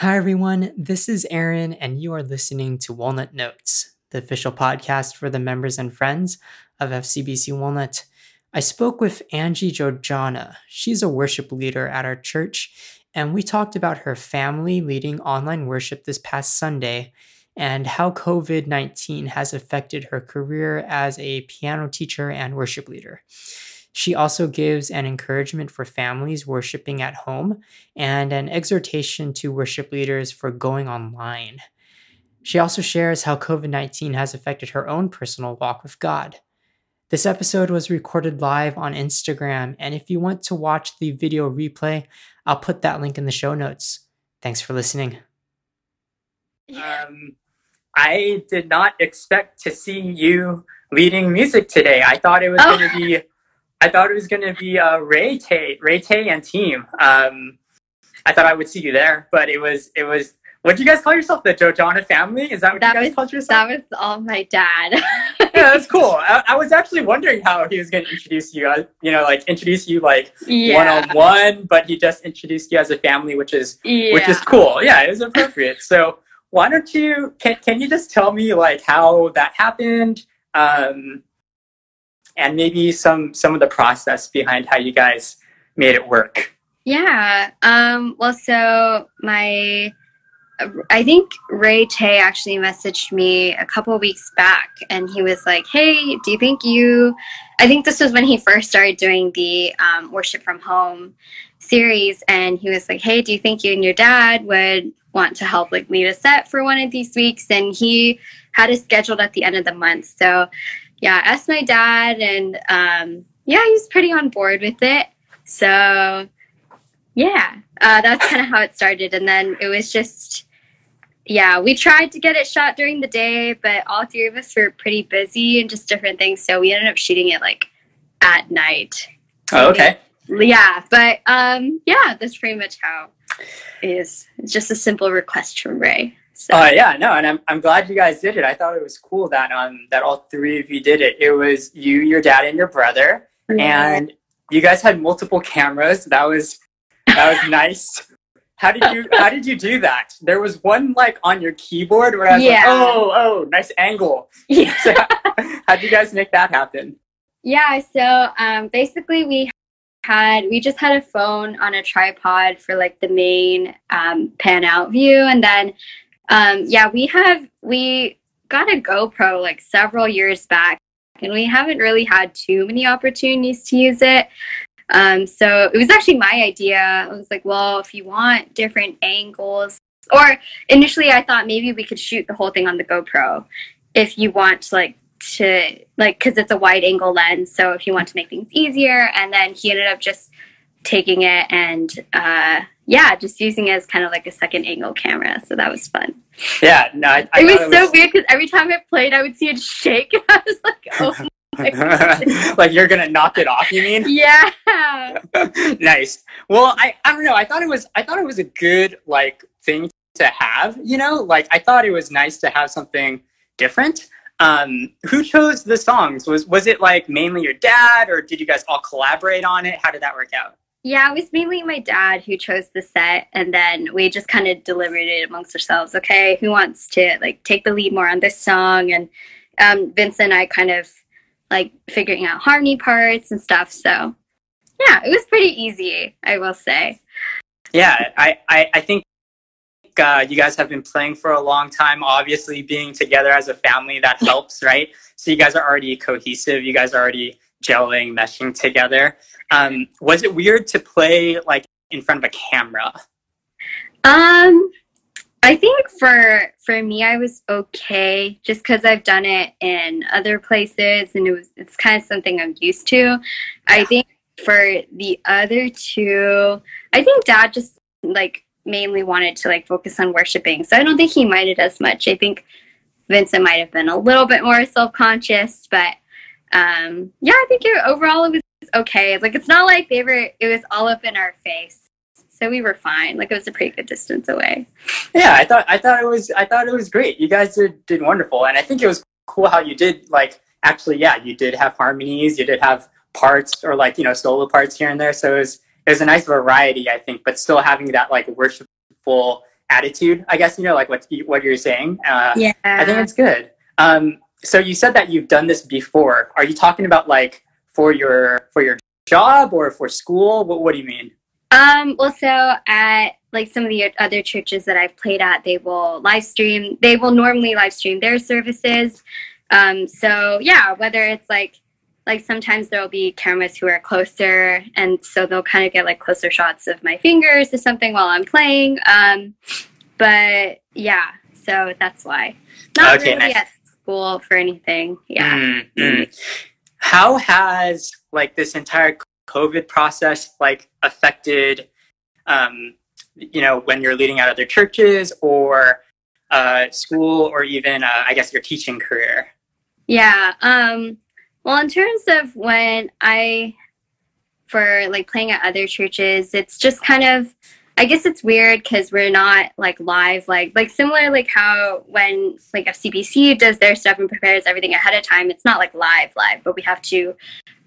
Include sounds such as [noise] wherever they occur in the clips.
Hi, everyone. This is Aaron, and you are listening to Walnut Notes, the official podcast for the members and friends of FCBC Walnut. I spoke with Angie Jojana. She's a worship leader at our church, and we talked about her family leading online worship this past Sunday and how COVID 19 has affected her career as a piano teacher and worship leader. She also gives an encouragement for families worshiping at home and an exhortation to worship leaders for going online. She also shares how COVID 19 has affected her own personal walk with God. This episode was recorded live on Instagram, and if you want to watch the video replay, I'll put that link in the show notes. Thanks for listening. Um, I did not expect to see you leading music today. I thought it was Oh. going to be, I thought it was going to be uh, Ray Tay, Ray Tay and team. Um, I thought I would see you there, but it was, it was. What do you guys call yourself? The Jojana family? Is that what That you guys was- called yourself? That was all my dad. [laughs] yeah, that's cool. I, I was actually wondering how he was going to introduce you. Uh, you know, like introduce you like one on one, but he just introduced you as a family, which is yeah. which is cool. Yeah, it was appropriate. so why don't you can can you just tell me like how that happened, um, and maybe some some of the process behind how you guys made it work. Yeah. Um, well, so my, I think Ray Tay actually messaged me a couple weeks back and he was like, Hey, do you think you, I think this was when he first started doing the um, worship from home series. And he was like, Hey, do you think you and your dad would want to help like lead a set for one of these weeks? And he had it scheduled at the end of the month. So yeah, asked my dad and um, yeah, he was pretty on board with it. So yeah, uh, that's kind of how it started. And then it was just, yeah, we tried to get it shot during the day, but all three of us were pretty busy and just different things. So we ended up shooting it like at night. Oh, okay. Yeah, but um, yeah, that's pretty much how it is. It's just a simple request from Ray. So Uh, yeah, no, and I'm I'm glad you guys did it. I thought it was cool that um that all three of you did it. It was you, your dad, and your brother, and you guys had multiple cameras. That was that was [laughs] nice. How did you How did you do that? There was one like on your keyboard where I was Yeah. like, oh, oh, nice angle. yeah. [laughs] So, how did you guys make that happen? Yeah, so um, basically we had we just had a phone on a tripod for like the main um, pan out view, and then um, yeah, we have we got a GoPro like several years back, and we haven't really had too many opportunities to use it. Um, so it was actually my idea. I was like, well, if you want different angles, or initially I thought maybe we could shoot the whole thing on the GoPro if you want like to like because it's a wide angle lens so if you want to make things easier and then he ended up just taking it and uh yeah just using it as kind of like a second angle camera so that was fun Yeah, no, I, I it was thought so weird because every time it played i would see it shake And [laughs] i was like [laughs] oh [laughs] like you're gonna knock it off. You mean? yeah nice. Well, I, I don't know. I thought it was I thought it was a good like thing to have. You know, like I thought it was nice to have something different. Um, who chose the songs? Was was it like mainly your dad, or did you guys all collaborate on it? How did that work out? Yeah it was mainly my dad who chose the set and then we just kind of deliberated amongst ourselves okay who wants to like take the lead more on this song and um vince and i kind of like figuring out harmony parts and stuff so yeah it was pretty easy i will say Yeah, I I, I think. Uh, you guys have been playing for a long time. Obviously, being together as a family that [laughs] helps, right? So you guys are already cohesive. You guys are already gelling, meshing together. Um, was it weird to play like in front of a camera? Um, I think for for me, I was okay just because I've done it in other places, and it was it's kind of something I'm used to. I think for the other two, I think Dad just like mainly wanted to like focus on worshiping, so I don't think he minded as much. I think Vincent might have been a little bit more self conscious, but um, yeah, I think overall it was okay. Like it's not like they were; it was all up in our face so we were fine. Like it was a pretty good distance away. Yeah, I thought I thought it was I thought it was great. You guys did did wonderful, and I think it was cool how you did like actually yeah you did have harmonies, you did have parts or like you know solo parts here and there. So it was it was a nice variety I think, but still having that like worshipful attitude. I guess you know, like what what you're saying. Uh, Yeah. I think it's good. Um, so you said that you've done this before. Are you talking about like for your for your job or for school? What What do you mean? Um, well, so at like some of the other churches that I've played at, they will live stream. They will normally live stream their services. Um, so yeah, whether it's like like sometimes there will be cameras who are closer, and so they'll kind of get like closer shots of my fingers or something while I'm playing. Um, but yeah, so that's why. Not Okay, really nice. at school for anything. Yeah. Mm, mm. How has like this entire COVID process like affected, um, you know, when you're leading out other churches or uh, school or even, uh, I guess, your teaching career? Yeah. Um, well, in terms of when I, for like playing at other churches, it's just kind of, I guess it's weird because we're not like live, like like similar like how when like FCBC does their stuff and prepares everything ahead of time. It's not like live live, but we have to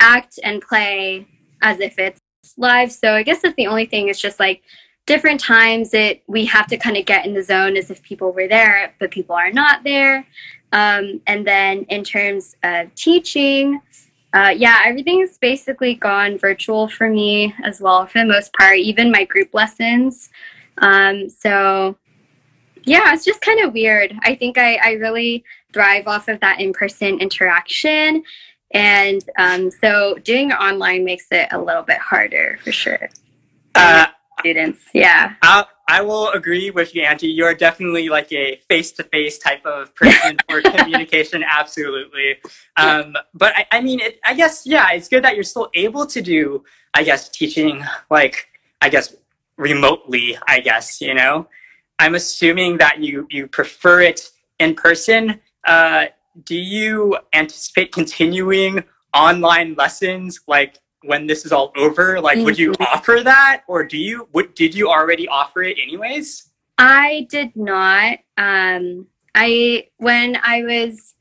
act and play as if it's live. So I guess that's the only thing. Is just like different times it we have to kind of get in the zone as if people were there, but people are not there. Um, and then in terms of teaching, uh, yeah, everything's basically gone virtual for me as well for the most part, even my group lessons. Um, so, yeah, it's just kind of weird. I think I, I really thrive off of that in person interaction. And um, so doing it online makes it a little bit harder for sure. Uh, Students, yeah. I, I will agree with you, Angie. You're definitely like a face-to-face type of person [laughs] for communication. Absolutely. Um, but I, I mean, it, I guess yeah, it's good that you're still able to do, I guess, teaching like I guess remotely. I guess you know. I'm assuming that you you prefer it in person. Uh, do you anticipate continuing online lessons like when this is all over like would you offer that or do you would did you already offer it anyways I did not. Um, I when I was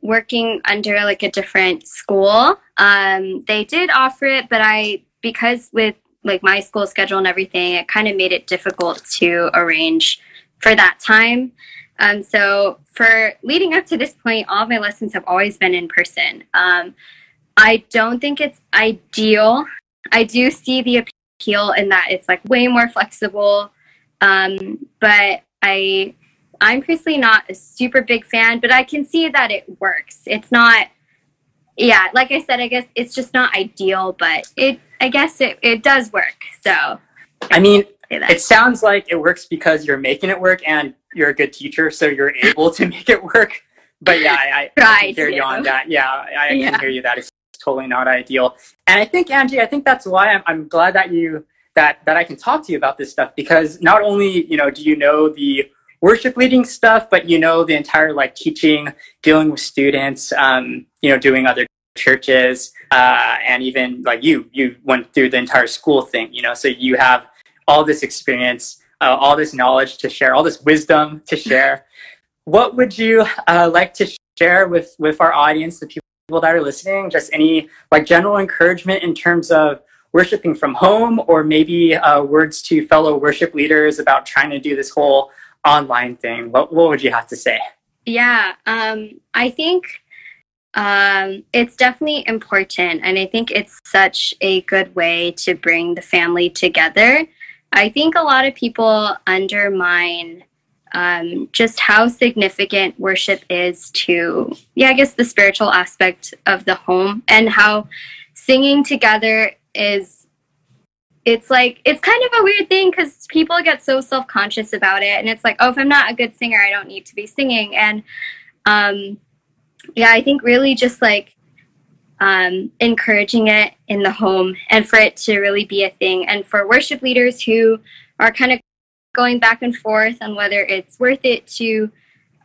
working under like a different school, um, they did offer it, but I because with like my school schedule and everything, it kind of made it difficult to arrange for that time. Um, so for leading up to this point, all my lessons have always been in person. Um, I don't think it's ideal. I do see the appeal in that it's like way more flexible. Um, but I, I'm personally not a super big fan, but I can see that it works. It's not, yeah, like I said, I guess it's just not ideal, but it, I guess it, it does work. So i mean it sounds like it works because you're making it work and you're a good teacher so you're [laughs] able to make it work but yeah i, I Try can hear you on that yeah i, I Yeah. can hear you that it's totally not ideal and i think angie i think that's why i'm, I'm glad that you that that i can talk to you about this stuff because not only you know do you know the worship leading stuff but you know the entire like teaching dealing with students um, you know doing other churches uh, and even like you you went through the entire school thing you know so you have all this experience uh, all this knowledge to share all this wisdom to share. [laughs] What would you uh, like to share with with our audience the people that are listening? Just any like general encouragement in terms of worshiping from home or maybe uh, words to fellow worship leaders about trying to do this whole online thing what, what would you have to say Yeah, um, I think um, it's definitely important, and I think it's such a good way to bring the family together. I think a lot of people undermine um, just how significant worship is to, yeah, I guess the spiritual aspect of the home, and how singing together is. It's like it's kind of a weird thing because people get so self conscious about it, and it's like, oh, if I'm not a good singer, I don't need to be singing, and um, yeah, I think really just like um, encouraging it in the home and for it to really be a thing. And for worship leaders who are kind of going back and forth on whether it's worth it to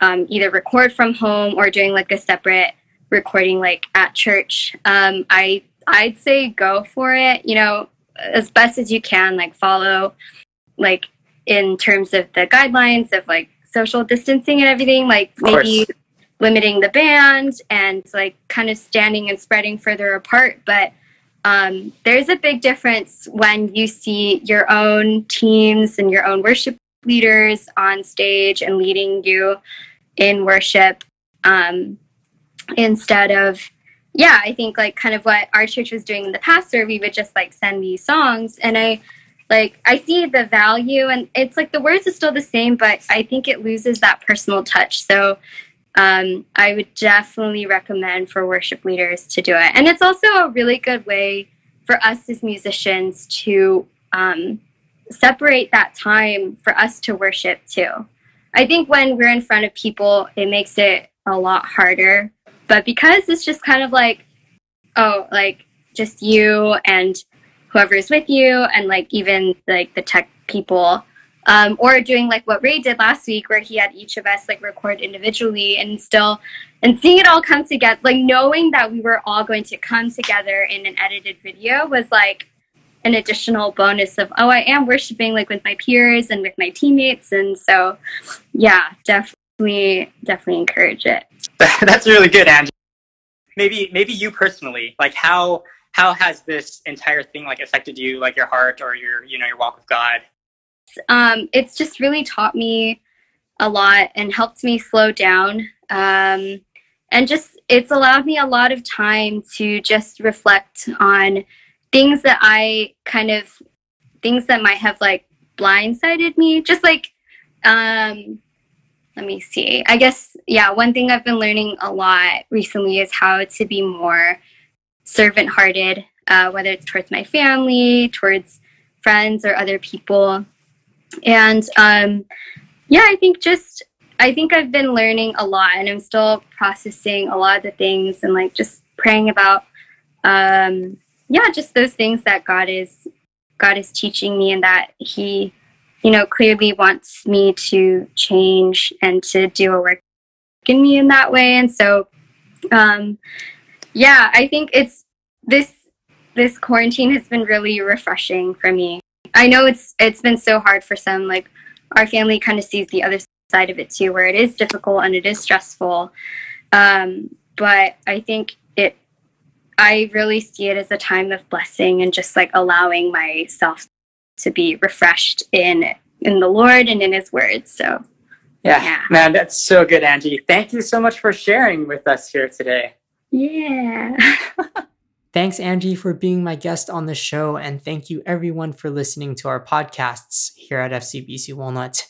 um, either record from home or doing like a separate recording like at church, um, I I'd say go for it. You know, as best as you can, like follow like in terms of the guidelines of like social distancing and everything, like Of course. maybe limiting the band and like kind of standing and spreading further apart. But um, there's a big difference when you see your own teams and your own worship leaders on stage and leading you in worship um, instead of yeah i think like kind of what our church was doing in the past where we would just like send these songs. And i like i see the value and it's like the words are still the same but i think it loses that personal touch. So um, i would definitely recommend for worship leaders to do it. And it's also a really good way for us as musicians to um, separate that time for us to worship too. I think when we're in front of people it makes it a lot harder but because it's just kind of like oh like just you and whoever is with you and like even like the tech people um, or doing like what ray did last week where he had each of us like record individually and still and seeing it all come together like knowing that we were all going to come together in an edited video was like an additional bonus of oh i am worshiping like with my peers and with my teammates. And so yeah definitely definitely encourage it. [laughs] That's really good angie. Maybe maybe you personally like how how has this entire thing like affected you like your heart or your you know your walk with god? Um, it's just really taught me a lot and helped me slow down. Um, and just it's allowed me a lot of time to just reflect on things that i kind of things that might have like blindsided me. Just like um let me see i guess yeah one thing i've been learning a lot recently is how to be more servant hearted, uh, whether it's towards my family, towards friends, or other people. And um, yeah, I think just, I think I've been learning a lot and I'm still processing a lot of the things and like just praying about, um, yeah, just those things that God is, God is teaching me and that He, you know, clearly wants me to change and to do a work in me in that way. And so, um, yeah, I think it's this this quarantine has been really refreshing for me. I know it's it's been so hard for some like our family kind of sees the other side of it too where it is difficult and it is stressful. Um, but I think it I really see it as a time of blessing and just like allowing myself to be refreshed in in the Lord and in his word. So yeah, yeah. man, that's so good, Angie. Thank you so much for sharing with us here today. Yeah. [laughs] Thanks, Angie, for being my guest on the show. And thank you, everyone, for listening to our podcasts here at FCBC Walnut.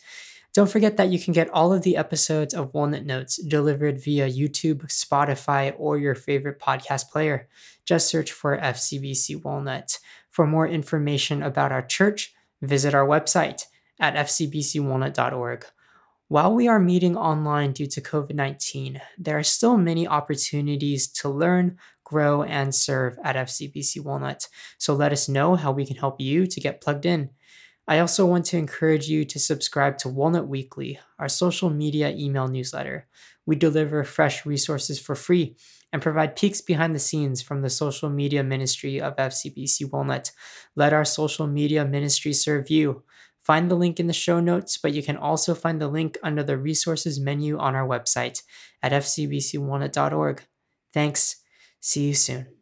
Don't forget that you can get all of the episodes of Walnut Notes delivered via YouTube, Spotify, or your favorite podcast player. Just search for FCBC Walnut. For more information about our church, visit our website at fcbcwalnut.org. While we are meeting online due to COVID 19, there are still many opportunities to learn, grow, and serve at FCBC Walnut. So let us know how we can help you to get plugged in. I also want to encourage you to subscribe to Walnut Weekly, our social media email newsletter. We deliver fresh resources for free and provide peeks behind the scenes from the social media ministry of FCBC Walnut. Let our social media ministry serve you. Find the link in the show notes, but you can also find the link under the resources menu on our website at fcbcwalnut.org. Thanks. See you soon.